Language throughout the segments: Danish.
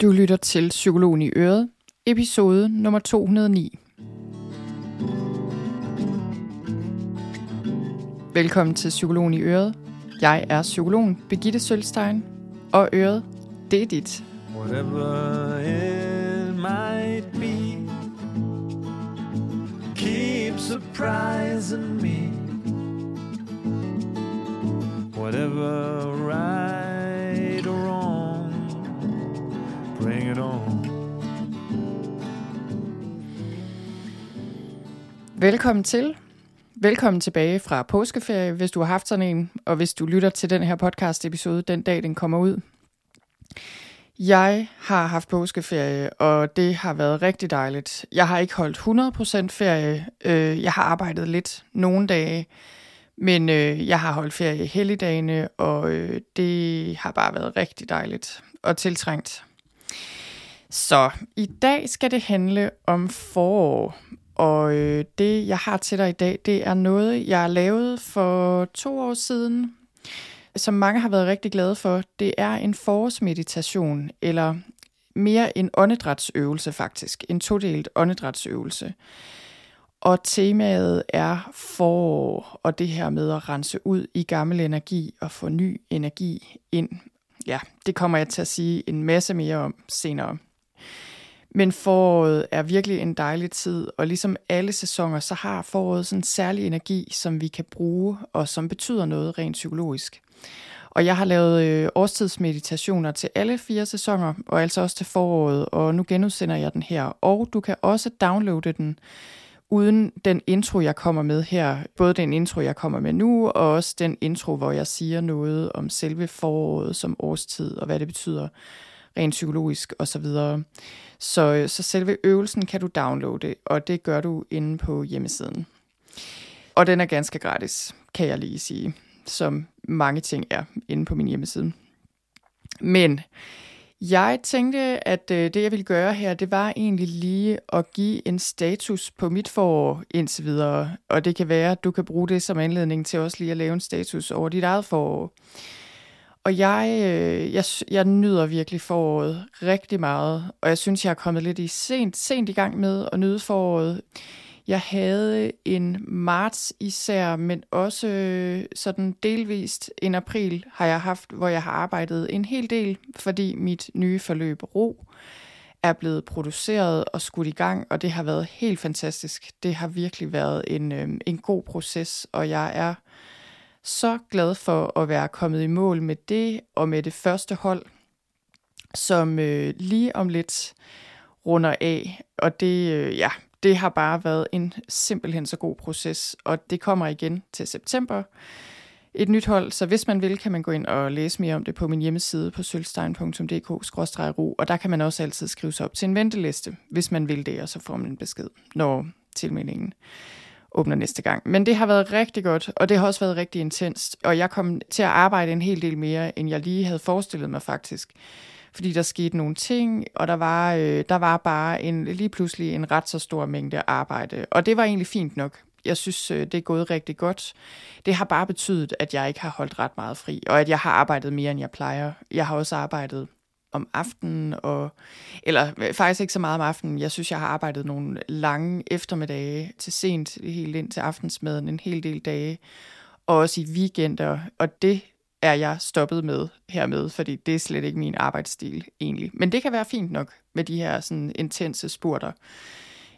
Du lytter til Psykologen i Øret, episode nummer 209. Velkommen til Psykologen i Øret. Jeg er psykologen Birgitte Sølstein, og Øret, det er dit. Whatever it might be Keep surprising me Whatever right Velkommen til. Velkommen tilbage fra påskeferie, hvis du har haft sådan en, og hvis du lytter til den her podcast-episode den dag, den kommer ud. Jeg har haft påskeferie, og det har været rigtig dejligt. Jeg har ikke holdt 100% ferie. Øh, jeg har arbejdet lidt nogle dage, men øh, jeg har holdt ferie i helligdagene, og øh, det har bare været rigtig dejligt og tiltrængt. Så i dag skal det handle om forår, og øh, det jeg har til dig i dag, det er noget, jeg lavede for to år siden, som mange har været rigtig glade for, det er en forårsmeditation, eller mere en åndedrætsøvelse faktisk, en todelt åndedrætsøvelse. Og temaet er forår, og det her med at rense ud i gammel energi og få ny energi ind. Ja, det kommer jeg til at sige en masse mere om senere. Men foråret er virkelig en dejlig tid, og ligesom alle sæsoner, så har foråret sådan en særlig energi, som vi kan bruge, og som betyder noget rent psykologisk. Og jeg har lavet øh, årstidsmeditationer til alle fire sæsoner, og altså også til foråret, og nu genudsender jeg den her. Og du kan også downloade den uden den intro, jeg kommer med her. Både den intro, jeg kommer med nu, og også den intro, hvor jeg siger noget om selve foråret som årstid, og hvad det betyder rent psykologisk osv. Så, videre. så, så selve øvelsen kan du downloade, og det gør du inde på hjemmesiden. Og den er ganske gratis, kan jeg lige sige som mange ting er inde på min hjemmeside. Men jeg tænkte, at øh, det jeg ville gøre her, det var egentlig lige at give en status på mit forår indtil videre. Og det kan være, at du kan bruge det som anledning til også lige at lave en status over dit eget forår. Og jeg, øh, jeg, jeg nyder virkelig foråret rigtig meget, og jeg synes, jeg er kommet lidt i sent, sent i gang med at nyde foråret. Jeg havde en marts især, men også øh, sådan delvist en april har jeg haft, hvor jeg har arbejdet en hel del, fordi mit nye forløb Ro er blevet produceret og skudt i gang, og det har været helt fantastisk. Det har virkelig været en, øh, en god proces, og jeg er så glad for at være kommet i mål med det, og med det første hold, som øh, lige om lidt runder af. Og det, øh, ja, det har bare været en simpelthen så god proces, og det kommer igen til september. Et nyt hold, så hvis man vil, kan man gå ind og læse mere om det på min hjemmeside på sølvstein.dk-ro, og der kan man også altid skrive sig op til en venteliste, hvis man vil det, og så får man en besked, når tilmeldingen åbner næste gang. Men det har været rigtig godt, og det har også været rigtig intenst, og jeg kom til at arbejde en hel del mere, end jeg lige havde forestillet mig faktisk fordi der skete nogle ting, og der var, øh, der var bare en, lige pludselig en ret så stor mængde arbejde. Og det var egentlig fint nok. Jeg synes, øh, det er gået rigtig godt. Det har bare betydet, at jeg ikke har holdt ret meget fri, og at jeg har arbejdet mere, end jeg plejer. Jeg har også arbejdet om aftenen, og, eller øh, faktisk ikke så meget om aftenen. Jeg synes, jeg har arbejdet nogle lange eftermiddage til sent, helt ind til aftensmaden, en hel del dage, og også i weekender, og det er jeg stoppet med hermed, fordi det er slet ikke min arbejdsstil egentlig. Men det kan være fint nok med de her sådan intense spurter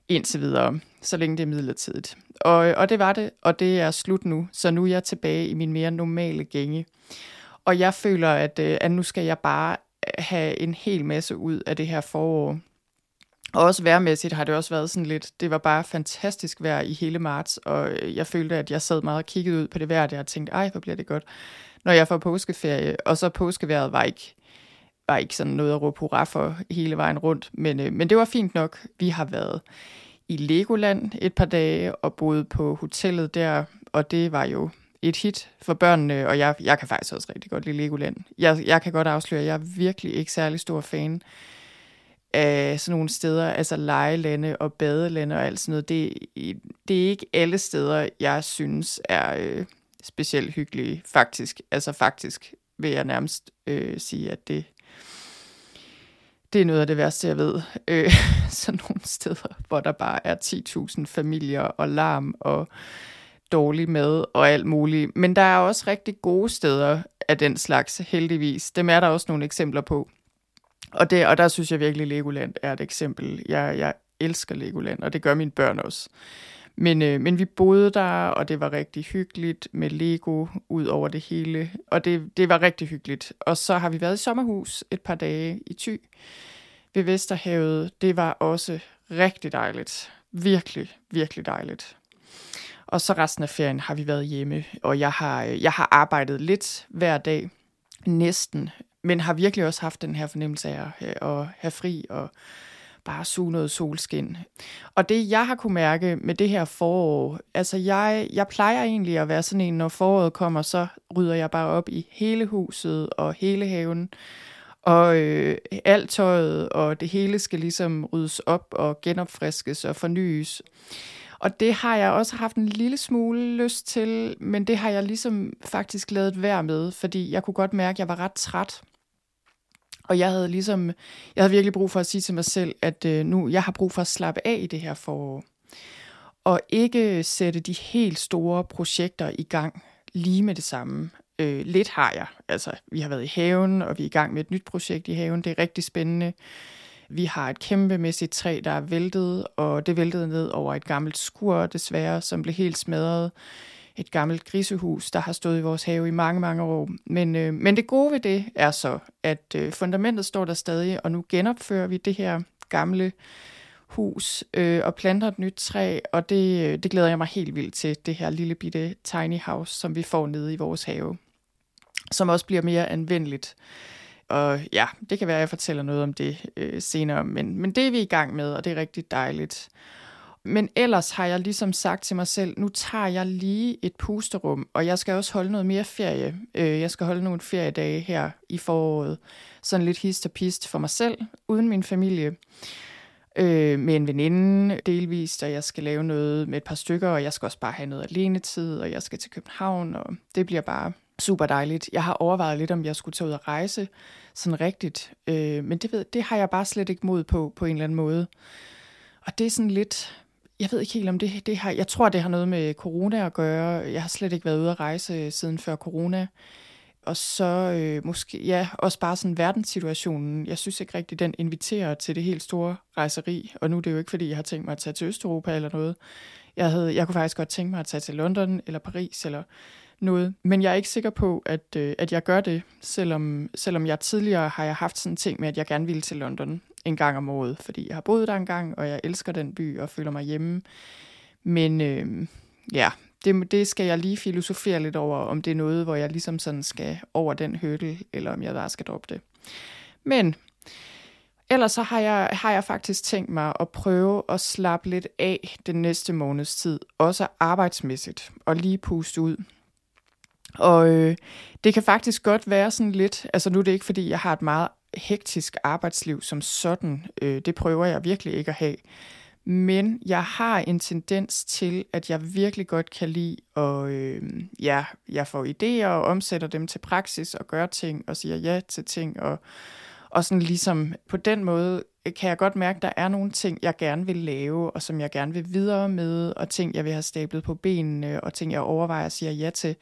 indtil videre, så længe det er midlertidigt. Og, og det var det, og det er slut nu, så nu er jeg tilbage i min mere normale gænge. Og jeg føler, at, øh, at nu skal jeg bare have en hel masse ud af det her forår. Og også værmæssigt har det også været sådan lidt, det var bare fantastisk vejr i hele marts, og øh, jeg følte, at jeg sad meget og kiggede ud på det vejr der og tænkte, ej, hvor bliver det godt når jeg får påskeferie. Og så påskeværet var ikke, var ikke sådan noget at råbe hurra for hele vejen rundt. Men, øh, men det var fint nok. Vi har været i Legoland et par dage og boet på hotellet der, og det var jo et hit for børnene, og jeg, jeg kan faktisk også rigtig godt lide Legoland. Jeg, jeg kan godt afsløre, at jeg er virkelig ikke særlig stor fan af sådan nogle steder, altså lejelande og badelande og alt sådan noget. Det, det er ikke alle steder, jeg synes er, øh, specielt hyggelige, faktisk. Altså faktisk vil jeg nærmest øh, sige, at det, det er noget af det værste, jeg ved. Øh, sådan nogle steder, hvor der bare er 10.000 familier og larm og dårlig mad og alt muligt. Men der er også rigtig gode steder af den slags, heldigvis. Dem er der også nogle eksempler på. Og, det, og der synes jeg virkelig, Legoland er et eksempel. Jeg, jeg elsker Legoland, og det gør mine børn også. Men, øh, men vi boede der, og det var rigtig hyggeligt med Lego ud over det hele. Og det, det var rigtig hyggeligt. Og så har vi været i sommerhus et par dage i Thy ved Vesterhavet. Det var også rigtig dejligt. Virkelig, virkelig dejligt. Og så resten af ferien har vi været hjemme, og jeg har, jeg har arbejdet lidt hver dag, næsten, men har virkelig også haft den her fornemmelse af øh, at have fri og bare suge noget solskin. Og det, jeg har kunne mærke med det her forår, altså jeg, jeg plejer egentlig at være sådan en, når foråret kommer, så rydder jeg bare op i hele huset og hele haven. Og øh, alt tøjet og det hele skal ligesom ryddes op og genopfriskes og fornyes. Og det har jeg også haft en lille smule lyst til, men det har jeg ligesom faktisk lavet værd med, fordi jeg kunne godt mærke, at jeg var ret træt. Og jeg havde ligesom, jeg havde virkelig brug for at sige til mig selv, at øh, nu, jeg har brug for at slappe af i det her forår. Og ikke sætte de helt store projekter i gang lige med det samme. Øh, lidt har jeg. Altså, vi har været i haven, og vi er i gang med et nyt projekt i haven. Det er rigtig spændende. Vi har et kæmpemæssigt træ, der er væltet, og det væltede ned over et gammelt skur, desværre, som blev helt smadret. Et gammelt grisehus, der har stået i vores have i mange, mange år. Men, øh, men det gode ved det er så, at øh, fundamentet står der stadig, og nu genopfører vi det her gamle hus øh, og planter et nyt træ, og det, øh, det glæder jeg mig helt vildt til, det her lille bitte tiny house, som vi får nede i vores have, som også bliver mere anvendeligt og ja, det kan være, at jeg fortæller noget om det øh, senere, men, men det er vi i gang med, og det er rigtig dejligt. Men ellers har jeg ligesom sagt til mig selv, nu tager jeg lige et pusterum, og jeg skal også holde noget mere ferie. Øh, jeg skal holde nogle feriedage her i foråret. Sådan lidt hist og pist for mig selv, uden min familie. Øh, med en veninde delvist, og jeg skal lave noget med et par stykker, og jeg skal også bare have noget alene tid, og jeg skal til København, og det bliver bare super dejligt. Jeg har overvejet lidt, om jeg skulle tage ud og rejse sådan rigtigt, øh, men det, ved, det har jeg bare slet ikke mod på, på en eller anden måde. Og det er sådan lidt, jeg ved ikke helt om det, det har, jeg tror, det har noget med corona at gøre. Jeg har slet ikke været ude at rejse øh, siden før corona. Og så øh, måske, ja, også bare sådan verdenssituationen. Jeg synes ikke rigtigt, den inviterer til det helt store rejseri. Og nu er det jo ikke, fordi jeg har tænkt mig at tage til Østeuropa eller noget. Jeg, havde, jeg kunne faktisk godt tænke mig at tage til London eller Paris eller noget. Men jeg er ikke sikker på, at, øh, at jeg gør det, selvom, selvom jeg tidligere har jeg haft sådan en ting med, at jeg gerne ville til London en gang om året, fordi jeg har boet der en gang, og jeg elsker den by og føler mig hjemme. Men øh, ja, det, det skal jeg lige filosofere lidt over, om det er noget, hvor jeg ligesom sådan skal over den hurdle, eller om jeg bare skal droppe det. Men ellers så har jeg, har jeg faktisk tænkt mig at prøve at slappe lidt af den næste måneds tid, også arbejdsmæssigt, og lige puste ud. Og øh, det kan faktisk godt være sådan lidt, altså nu er det ikke fordi, jeg har et meget hektisk arbejdsliv som sådan, øh, det prøver jeg virkelig ikke at have. Men jeg har en tendens til, at jeg virkelig godt kan lide, og øh, ja, jeg får idéer og omsætter dem til praksis og gør ting og siger ja til ting. Og, og sådan ligesom på den måde øh, kan jeg godt mærke, at der er nogle ting, jeg gerne vil lave, og som jeg gerne vil videre med, og ting, jeg vil have stablet på benene, og ting, jeg overvejer at sige ja til.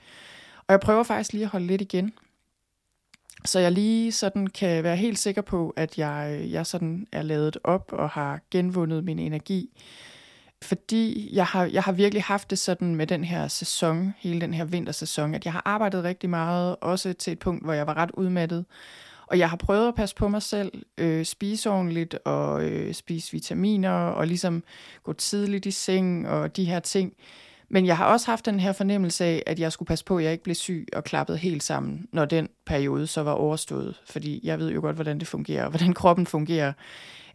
Og jeg prøver faktisk lige at holde lidt igen. Så jeg lige sådan kan være helt sikker på, at jeg, jeg sådan er lavet op og har genvundet min energi. Fordi jeg har, jeg har virkelig haft det sådan med den her sæson, hele den her vintersæson, at jeg har arbejdet rigtig meget, også til et punkt, hvor jeg var ret udmattet. Og jeg har prøvet at passe på mig selv, øh, spise ordentligt og øh, spise vitaminer og ligesom gå tidligt i seng og de her ting. Men jeg har også haft den her fornemmelse af, at jeg skulle passe på, at jeg ikke blev syg og klappet helt sammen, når den periode så var overstået. Fordi jeg ved jo godt, hvordan det fungerer, og hvordan kroppen fungerer.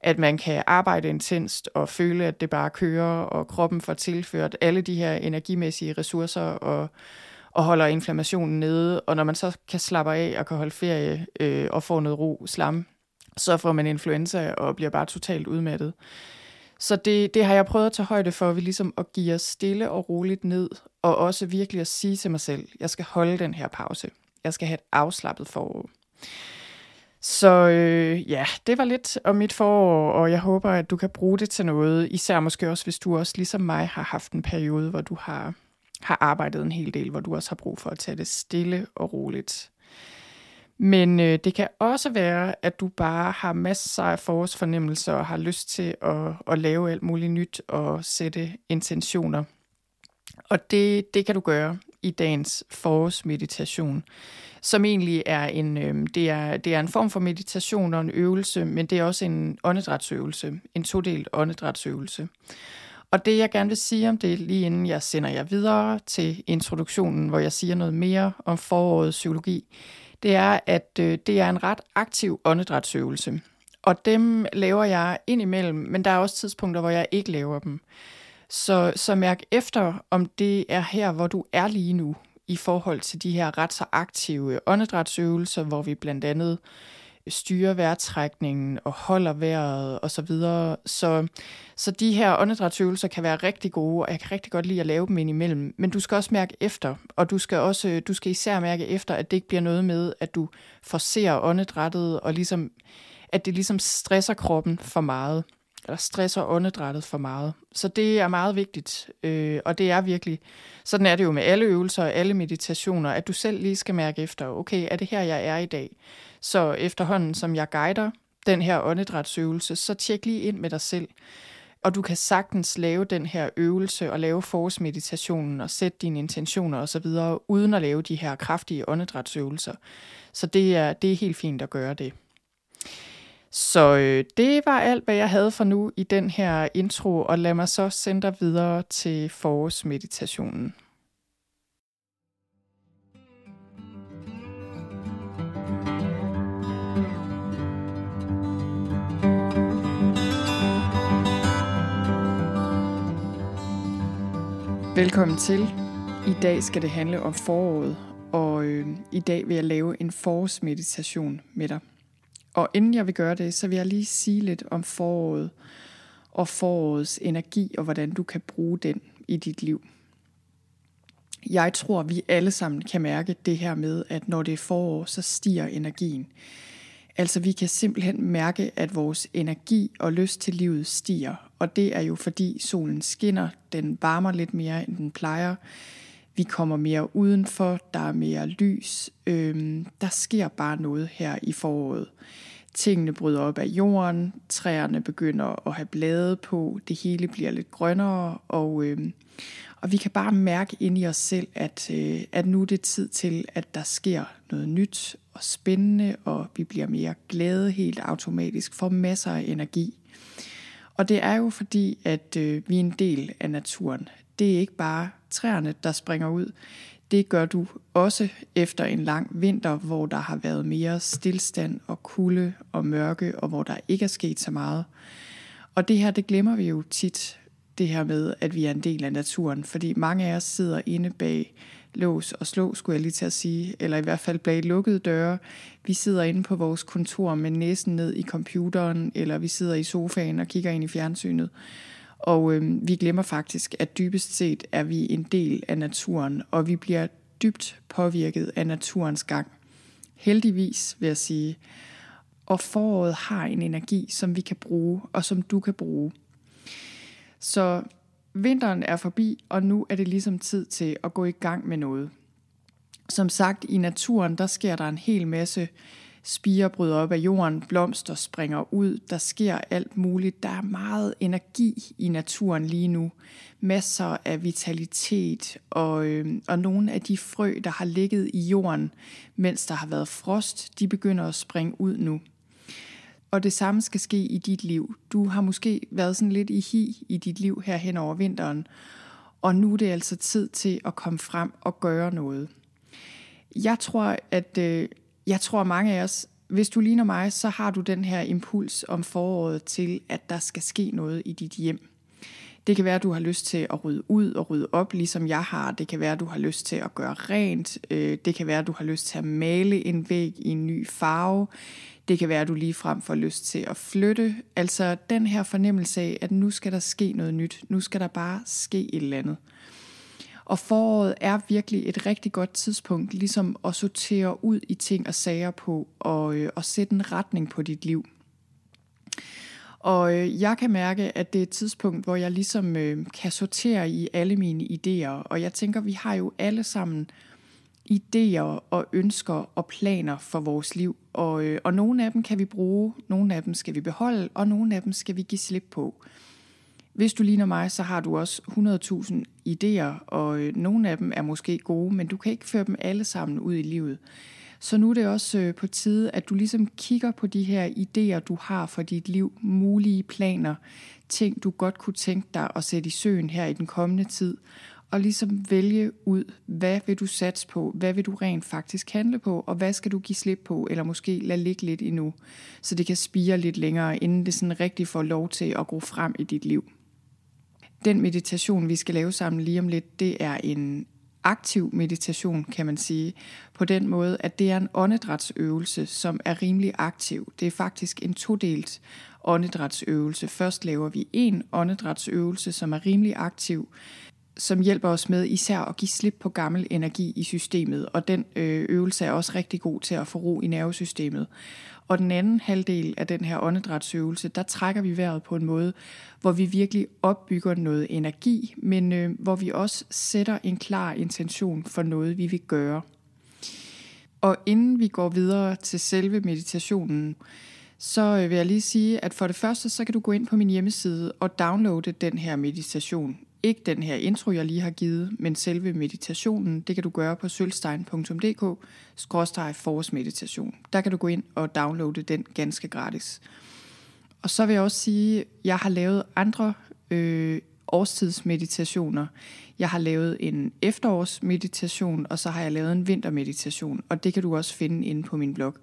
At man kan arbejde intenst og føle, at det bare kører, og kroppen får tilført alle de her energimæssige ressourcer og, og holder inflammationen nede. Og når man så kan slappe af og kan holde ferie øh, og få noget ro, slam, så får man influenza og bliver bare totalt udmattet. Så det, det har jeg prøvet at tage højde for, ved ligesom at give os stille og roligt ned, og også virkelig at sige til mig selv, jeg skal holde den her pause. Jeg skal have et afslappet forår. Så øh, ja, det var lidt om mit forår, og jeg håber, at du kan bruge det til noget. Især måske også, hvis du også ligesom mig har haft en periode, hvor du har, har arbejdet en hel del, hvor du også har brug for at tage det stille og roligt. Men øh, det kan også være, at du bare har masser af forårsfornemmelser og har lyst til at, at lave alt muligt nyt og sætte intentioner. Og det, det kan du gøre i dagens forårsmeditation, som egentlig er en, øh, det er, det er en form for meditation og en øvelse, men det er også en åndedrætsøvelse, en todelt åndedrætsøvelse. Og det jeg gerne vil sige om det, lige inden jeg sender jer videre til introduktionen, hvor jeg siger noget mere om forårets psykologi, det er, at øh, det er en ret aktiv åndedrætsøvelse. Og dem laver jeg indimellem, men der er også tidspunkter, hvor jeg ikke laver dem. Så, så mærk efter, om det er her, hvor du er lige nu, i forhold til de her ret så aktive åndedrætsøvelser, hvor vi blandt andet styrer vejrtrækningen og holder vejret osv. Så, videre. så, så de her åndedrætsøvelser kan være rigtig gode, og jeg kan rigtig godt lide at lave dem indimellem. Men du skal også mærke efter, og du skal også du skal især mærke efter, at det ikke bliver noget med, at du forser åndedrættet, og ligesom, at det ligesom stresser kroppen for meget eller stresser åndedrættet for meget. Så det er meget vigtigt, øh, og det er virkelig, sådan er det jo med alle øvelser og alle meditationer, at du selv lige skal mærke efter, okay, er det her, jeg er i dag? Så efterhånden, som jeg guider den her åndedrætsøvelse, så tjek lige ind med dig selv. Og du kan sagtens lave den her øvelse og lave forårsmeditationen og sætte dine intentioner osv., uden at lave de her kraftige åndedrætsøvelser. Så det er, det er helt fint at gøre det. Så øh, det var alt, hvad jeg havde for nu i den her intro, og lad mig så sende dig videre til forårsmeditationen. Velkommen til. I dag skal det handle om foråret, og øh, i dag vil jeg lave en forårsmeditation med dig. Og inden jeg vil gøre det, så vil jeg lige sige lidt om foråret og forårets energi, og hvordan du kan bruge den i dit liv. Jeg tror, vi alle sammen kan mærke det her med, at når det er forår, så stiger energien. Altså vi kan simpelthen mærke, at vores energi og lyst til livet stiger. Og det er jo fordi solen skinner, den varmer lidt mere, end den plejer. Vi kommer mere udenfor, der er mere lys. Øhm, der sker bare noget her i foråret. Tingene bryder op af jorden, træerne begynder at have blade på, det hele bliver lidt grønnere, og, øhm, og vi kan bare mærke ind i os selv, at, øh, at nu er det tid til, at der sker noget nyt og spændende, og vi bliver mere glade helt automatisk, får masser af energi. Og det er jo fordi, at øh, vi er en del af naturen. Det er ikke bare træerne, der springer ud. Det gør du også efter en lang vinter, hvor der har været mere stillstand og kulde og mørke, og hvor der ikke er sket så meget. Og det her, det glemmer vi jo tit, det her med, at vi er en del af naturen, fordi mange af os sidder inde bag lås og slå, skulle jeg lige til at sige, eller i hvert fald bag lukkede døre. Vi sidder inde på vores kontor med næsen ned i computeren, eller vi sidder i sofaen og kigger ind i fjernsynet. Og øh, vi glemmer faktisk, at dybest set er vi en del af naturen, og vi bliver dybt påvirket af naturens gang. Heldigvis, vil jeg sige. Og foråret har en energi, som vi kan bruge, og som du kan bruge. Så vinteren er forbi, og nu er det ligesom tid til at gå i gang med noget. Som sagt, i naturen, der sker der en hel masse Spiger bryder op af jorden, blomster springer ud, der sker alt muligt. Der er meget energi i naturen lige nu. Masser af vitalitet og, øh, og nogle af de frø, der har ligget i jorden, mens der har været frost, de begynder at springe ud nu. Og det samme skal ske i dit liv. Du har måske været sådan lidt i hi i dit liv her hen over vinteren, og nu er det altså tid til at komme frem og gøre noget. Jeg tror, at øh, jeg tror mange af os, hvis du ligner mig, så har du den her impuls om foråret til, at der skal ske noget i dit hjem. Det kan være, at du har lyst til at rydde ud og rydde op, ligesom jeg har. Det kan være, at du har lyst til at gøre rent. Øh, det kan være, at du har lyst til at male en væg i en ny farve. Det kan være, at du ligefrem får lyst til at flytte. Altså den her fornemmelse af, at nu skal der ske noget nyt. Nu skal der bare ske et eller andet. Og foråret er virkelig et rigtig godt tidspunkt, ligesom at sortere ud i ting og sager på, og, øh, og sætte en retning på dit liv. Og øh, jeg kan mærke, at det er et tidspunkt, hvor jeg ligesom øh, kan sortere i alle mine idéer. Og jeg tænker, vi har jo alle sammen idéer og ønsker og planer for vores liv. Og, øh, og nogle af dem kan vi bruge, nogle af dem skal vi beholde, og nogle af dem skal vi give slip på. Hvis du ligner mig, så har du også 100.000 idéer, og øh, nogle af dem er måske gode, men du kan ikke føre dem alle sammen ud i livet. Så nu er det også øh, på tide, at du ligesom kigger på de her idéer, du har for dit liv, mulige planer, ting du godt kunne tænke dig at sætte i søen her i den kommende tid, og ligesom vælge ud, hvad vil du satse på, hvad vil du rent faktisk handle på, og hvad skal du give slip på, eller måske lade ligge lidt endnu, så det kan spire lidt længere, inden det sådan rigtig får lov til at gå frem i dit liv. Den meditation, vi skal lave sammen lige om lidt, det er en aktiv meditation, kan man sige, på den måde, at det er en åndedrætsøvelse, som er rimelig aktiv. Det er faktisk en todelt åndedrætsøvelse. Først laver vi en åndedrætsøvelse, som er rimelig aktiv, som hjælper os med især at give slip på gammel energi i systemet, og den øh, øvelse er også rigtig god til at få ro i nervesystemet. Og den anden halvdel af den her åndedrætsøvelse, der trækker vi vejret på en måde, hvor vi virkelig opbygger noget energi, men øh, hvor vi også sætter en klar intention for noget, vi vil gøre. Og inden vi går videre til selve meditationen, så øh, vil jeg lige sige, at for det første, så kan du gå ind på min hjemmeside og downloade den her meditation. Ikke den her intro, jeg lige har givet, men selve meditationen, det kan du gøre på sølvstein.dk forårsmeditation. Der kan du gå ind og downloade den ganske gratis. Og så vil jeg også sige, at jeg har lavet andre øh, årstidsmeditationer. Jeg har lavet en efterårsmeditation, og så har jeg lavet en vintermeditation, og det kan du også finde inde på min blog.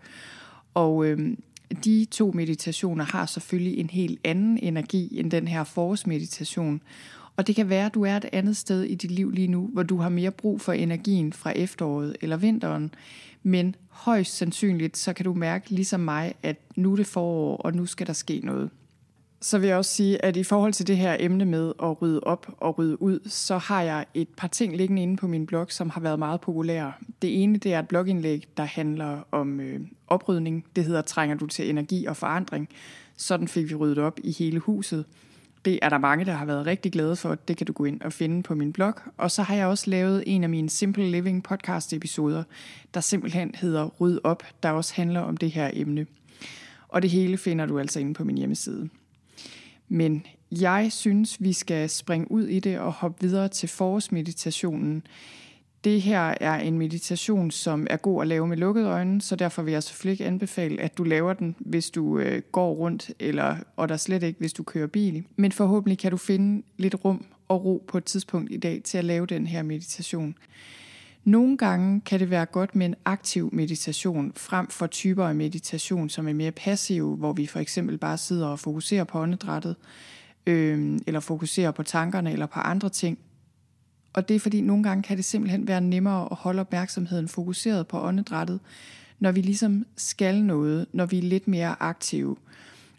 Og øh, de to meditationer har selvfølgelig en helt anden energi end den her forårsmeditation. Og det kan være, at du er et andet sted i dit liv lige nu, hvor du har mere brug for energien fra efteråret eller vinteren. Men højst sandsynligt, så kan du mærke ligesom mig, at nu er det forår, og nu skal der ske noget. Så vil jeg også sige, at i forhold til det her emne med at rydde op og rydde ud, så har jeg et par ting liggende inde på min blog, som har været meget populære. Det ene det er et blogindlæg, der handler om øh, oprydning. Det hedder Trænger du til energi og forandring? Sådan fik vi ryddet op i hele huset. Det er der mange, der har været rigtig glade for. Det kan du gå ind og finde på min blog. Og så har jeg også lavet en af mine Simple Living podcast episoder, der simpelthen hedder Ryd op, der også handler om det her emne. Og det hele finder du altså inde på min hjemmeside. Men jeg synes, vi skal springe ud i det og hoppe videre til forårsmeditationen. Det her er en meditation, som er god at lave med lukkede øjne, så derfor vil jeg selvfølgelig ikke anbefale, at du laver den, hvis du øh, går rundt, eller, og der slet ikke, hvis du kører bil. Men forhåbentlig kan du finde lidt rum og ro på et tidspunkt i dag til at lave den her meditation. Nogle gange kan det være godt med en aktiv meditation, frem for typer af meditation, som er mere passive, hvor vi for eksempel bare sidder og fokuserer på åndedrættet, øh, eller fokuserer på tankerne eller på andre ting. Og det er fordi, nogle gange kan det simpelthen være nemmere at holde opmærksomheden fokuseret på åndedrættet, når vi ligesom skal noget, når vi er lidt mere aktive.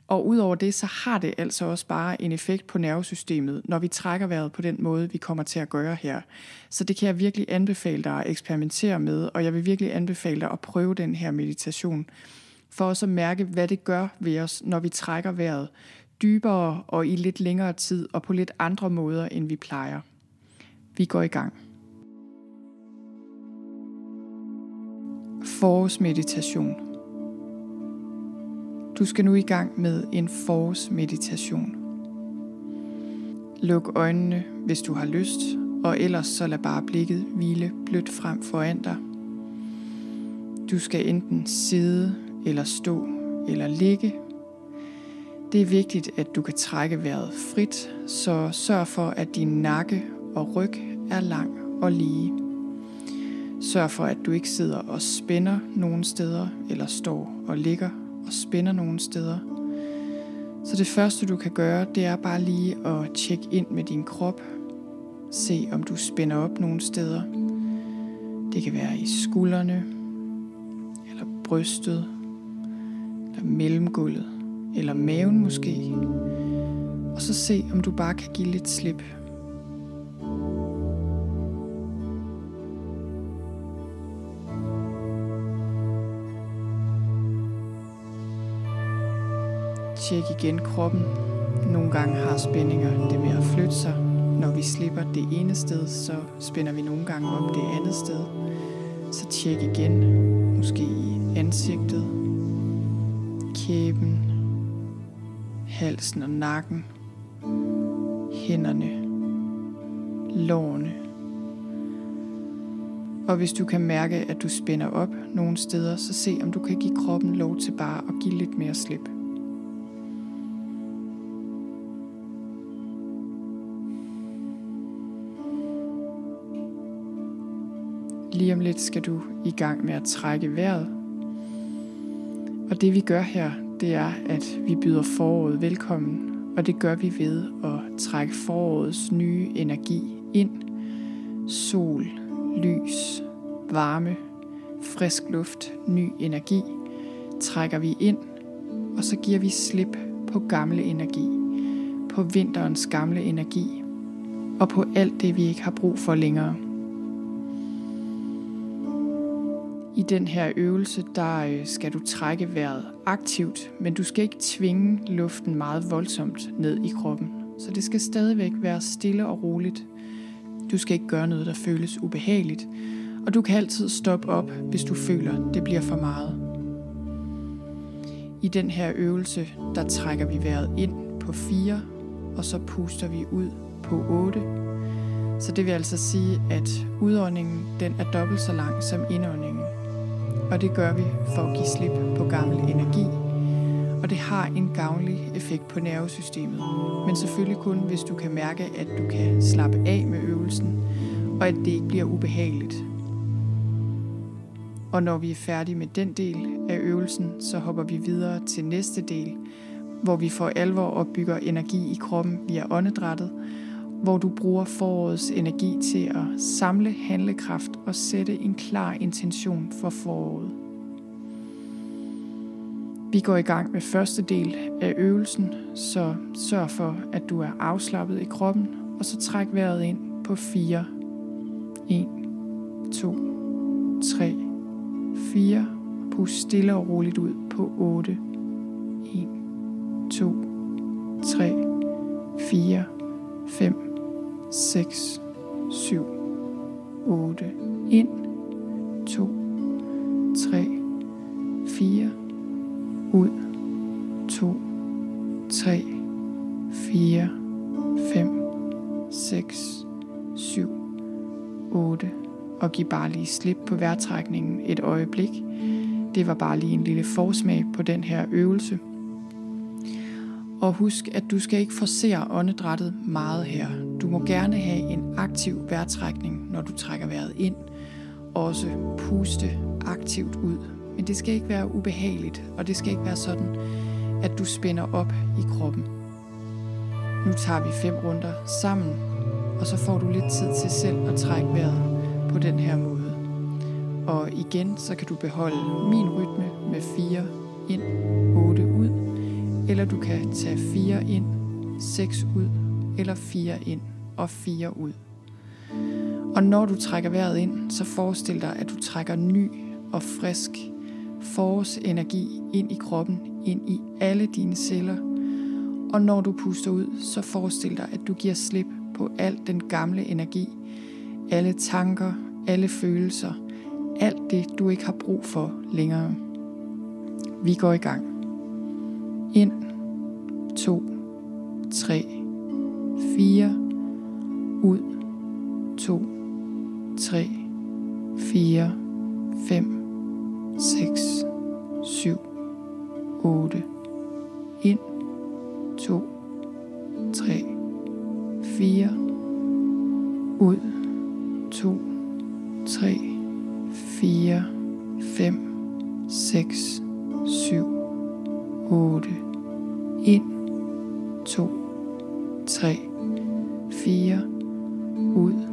Og udover det, så har det altså også bare en effekt på nervesystemet, når vi trækker vejret på den måde, vi kommer til at gøre her. Så det kan jeg virkelig anbefale dig at eksperimentere med, og jeg vil virkelig anbefale dig at prøve den her meditation, for også at mærke, hvad det gør ved os, når vi trækker vejret dybere og i lidt længere tid, og på lidt andre måder, end vi plejer. Vi går i gang. Forårsmeditation. Du skal nu i gang med en forårsmeditation. Luk øjnene, hvis du har lyst, og ellers så lad bare blikket hvile blødt frem foran dig. Du skal enten sidde eller stå eller ligge. Det er vigtigt, at du kan trække vejret frit, så sørg for, at din nakke og ryg er lang og lige. Sørg for, at du ikke sidder og spænder nogen steder, eller står og ligger og spænder nogen steder. Så det første du kan gøre, det er bare lige at tjekke ind med din krop. Se om du spænder op nogle steder. Det kan være i skuldrene, eller brystet, eller mellemgulvet, eller maven måske. Og så se om du bare kan give lidt slip Tjek igen kroppen. Nogle gange har spændinger det med at flytte sig. Når vi slipper det ene sted, så spænder vi nogle gange op det andet sted. Så tjek igen, måske i ansigtet, kæben, halsen og nakken, hænderne, lårene. Og hvis du kan mærke, at du spænder op nogle steder, så se om du kan give kroppen lov til bare at give lidt mere slip. Lige om lidt skal du i gang med at trække vejret. Og det vi gør her, det er, at vi byder foråret velkommen, og det gør vi ved at trække forårets nye energi ind. Sol, lys, varme, frisk luft, ny energi trækker vi ind, og så giver vi slip på gamle energi, på vinterens gamle energi, og på alt det, vi ikke har brug for længere. I den her øvelse, der øh, skal du trække vejret aktivt, men du skal ikke tvinge luften meget voldsomt ned i kroppen. Så det skal stadigvæk være stille og roligt. Du skal ikke gøre noget, der føles ubehageligt, og du kan altid stoppe op, hvis du føler, det bliver for meget. I den her øvelse, der trækker vi vejret ind på 4, og så puster vi ud på 8. Så det vil altså sige, at udåndingen den er dobbelt så lang som indåndingen og det gør vi for at give slip på gammel energi. Og det har en gavnlig effekt på nervesystemet, men selvfølgelig kun, hvis du kan mærke, at du kan slappe af med øvelsen, og at det ikke bliver ubehageligt. Og når vi er færdige med den del af øvelsen, så hopper vi videre til næste del, hvor vi for alvor opbygger energi i kroppen via åndedrættet, hvor du bruger forårets energi til at samle handlekraft og sætte en klar intention for foråret. Vi går i gang med første del af øvelsen, så sørg for, at du er afslappet i kroppen, og så træk vejret ind på 4. 1, 2, 3, 4. Pust stille og roligt ud på 8. 1, 2, 3, 4, 5, 6, 7, 8, ind, 2, 3, 4, ud, 2, 3, 4, 5, 6, 7, 8, og giv bare lige slip på vejrtrækningen et øjeblik. Det var bare lige en lille forsmag på den her øvelse. Og husk, at du skal ikke forsere åndedrættet meget her. Du må gerne have en aktiv vejrtrækning, når du trækker vejret ind. Også puste aktivt ud. Men det skal ikke være ubehageligt, og det skal ikke være sådan, at du spænder op i kroppen. Nu tager vi fem runder sammen, og så får du lidt tid til selv at trække vejret på den her måde. Og igen, så kan du beholde min rytme med 4 ind, 8 ud, eller du kan tage 4 ind, 6 ud, eller fire ind og fire ud. Og når du trækker vejret ind, så forestil dig, at du trækker ny og frisk forårsenergi ind i kroppen, ind i alle dine celler. Og når du puster ud, så forestil dig, at du giver slip på al den gamle energi, alle tanker, alle følelser, alt det, du ikke har brug for længere. Vi går i gang. Ind, to, tre, 4, ud, 2, 3, 4, 5, 6, 7, 8, ind, 2, 3, 4, ud, 2, 3, 4, 5, 6, 7, 8, ind, 2, 3, fire, ud,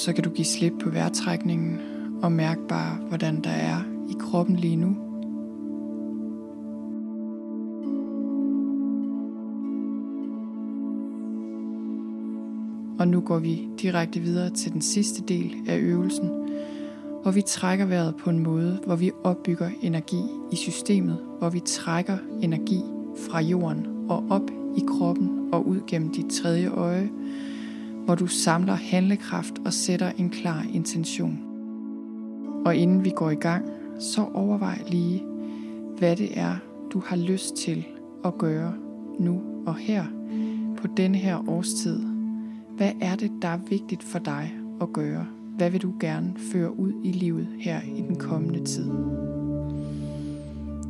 så kan du give slip på vejrtrækningen og mærke bare, hvordan der er i kroppen lige nu. Og nu går vi direkte videre til den sidste del af øvelsen, hvor vi trækker vejret på en måde, hvor vi opbygger energi i systemet, hvor vi trækker energi fra jorden og op i kroppen og ud gennem dit tredje øje, hvor du samler handlekraft og sætter en klar intention. Og inden vi går i gang, så overvej lige, hvad det er, du har lyst til at gøre nu og her på denne her årstid. Hvad er det, der er vigtigt for dig at gøre? Hvad vil du gerne føre ud i livet her i den kommende tid?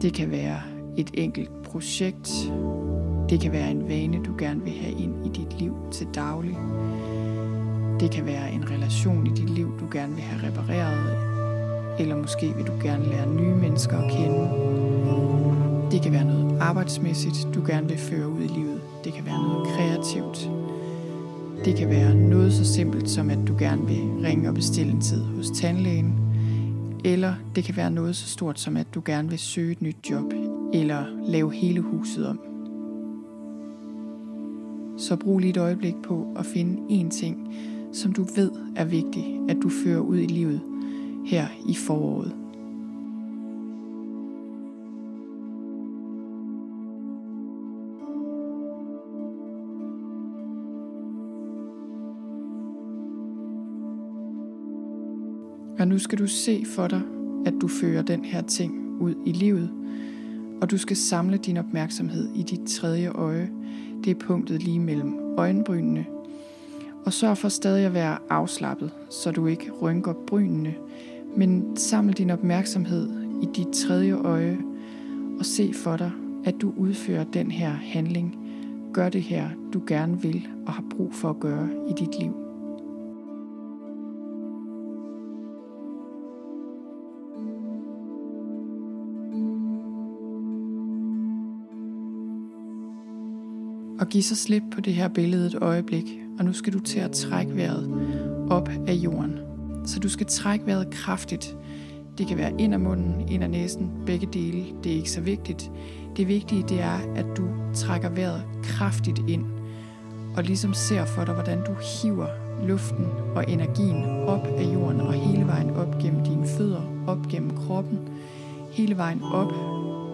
Det kan være et enkelt projekt. Det kan være en vane, du gerne vil have ind i dit liv til daglig. Det kan være en relation i dit liv, du gerne vil have repareret, eller måske vil du gerne lære nye mennesker at kende. Det kan være noget arbejdsmæssigt, du gerne vil føre ud i livet. Det kan være noget kreativt. Det kan være noget så simpelt som, at du gerne vil ringe og bestille en tid hos tandlægen. Eller det kan være noget så stort som, at du gerne vil søge et nyt job, eller lave hele huset om. Så brug lige et øjeblik på at finde én ting, som du ved er vigtig, at du fører ud i livet her i foråret. Og nu skal du se for dig, at du fører den her ting ud i livet, og du skal samle din opmærksomhed i dit tredje øje. Det er punktet lige mellem øjenbrynene og sørg for stadig at være afslappet, så du ikke rynker brynene, men saml din opmærksomhed i dit tredje øje og se for dig, at du udfører den her handling. Gør det her, du gerne vil og har brug for at gøre i dit liv. Og giv så slip på det her billede et øjeblik, og nu skal du til at trække vejret op af jorden. Så du skal trække vejret kraftigt. Det kan være ind af munden, ind af næsen, begge dele. Det er ikke så vigtigt. Det vigtige det er, at du trækker vejret kraftigt ind, og ligesom ser for dig, hvordan du hiver luften og energien op af jorden og hele vejen op gennem dine fødder, op gennem kroppen, hele vejen op.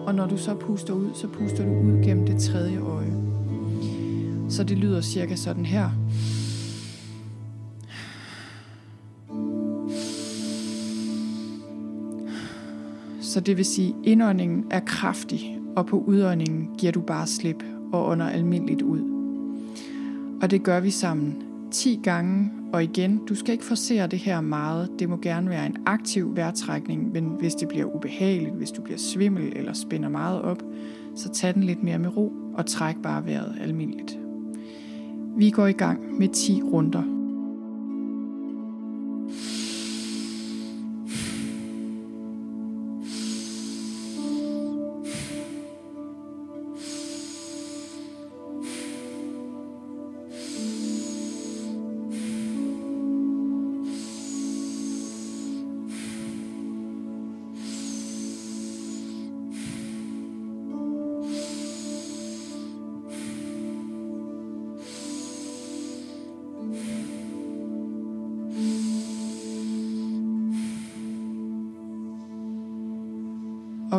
Og når du så puster ud, så puster du ud gennem det tredje øje. Så det lyder cirka sådan her. Så det vil sige, at indåndingen er kraftig, og på udåndingen giver du bare slip og ånder almindeligt ud. Og det gør vi sammen 10 gange, og igen, du skal ikke forsere det her meget. Det må gerne være en aktiv vejrtrækning, men hvis det bliver ubehageligt, hvis du bliver svimmel eller spænder meget op, så tag den lidt mere med ro og træk bare vejret almindeligt. Vi går i gang med 10 runder.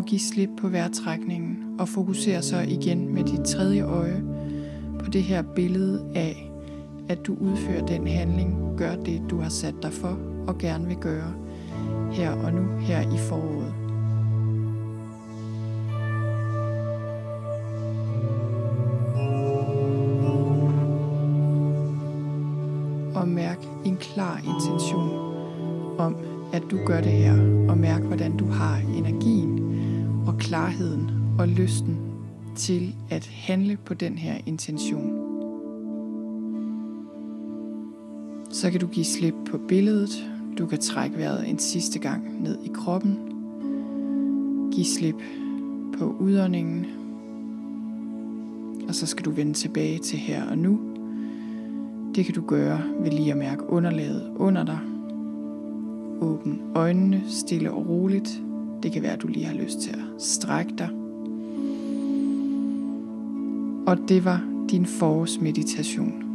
Give slip på vejrtrækningen og fokusere så igen med dit tredje øje på det her billede af, at du udfører den handling, gør det, du har sat dig for og gerne vil gøre her og nu, her i foråret. Og mærk en klar intention om, at du gør det her, og mærk, hvordan du har energien og klarheden og lysten til at handle på den her intention. Så kan du give slip på billedet. Du kan trække vejret en sidste gang ned i kroppen. Giv slip på udåndingen. Og så skal du vende tilbage til her og nu. Det kan du gøre ved lige at mærke underlaget under dig. Åbn øjnene stille og roligt det kan være, at du lige har lyst til at strække dig. Og det var din forårsmeditation.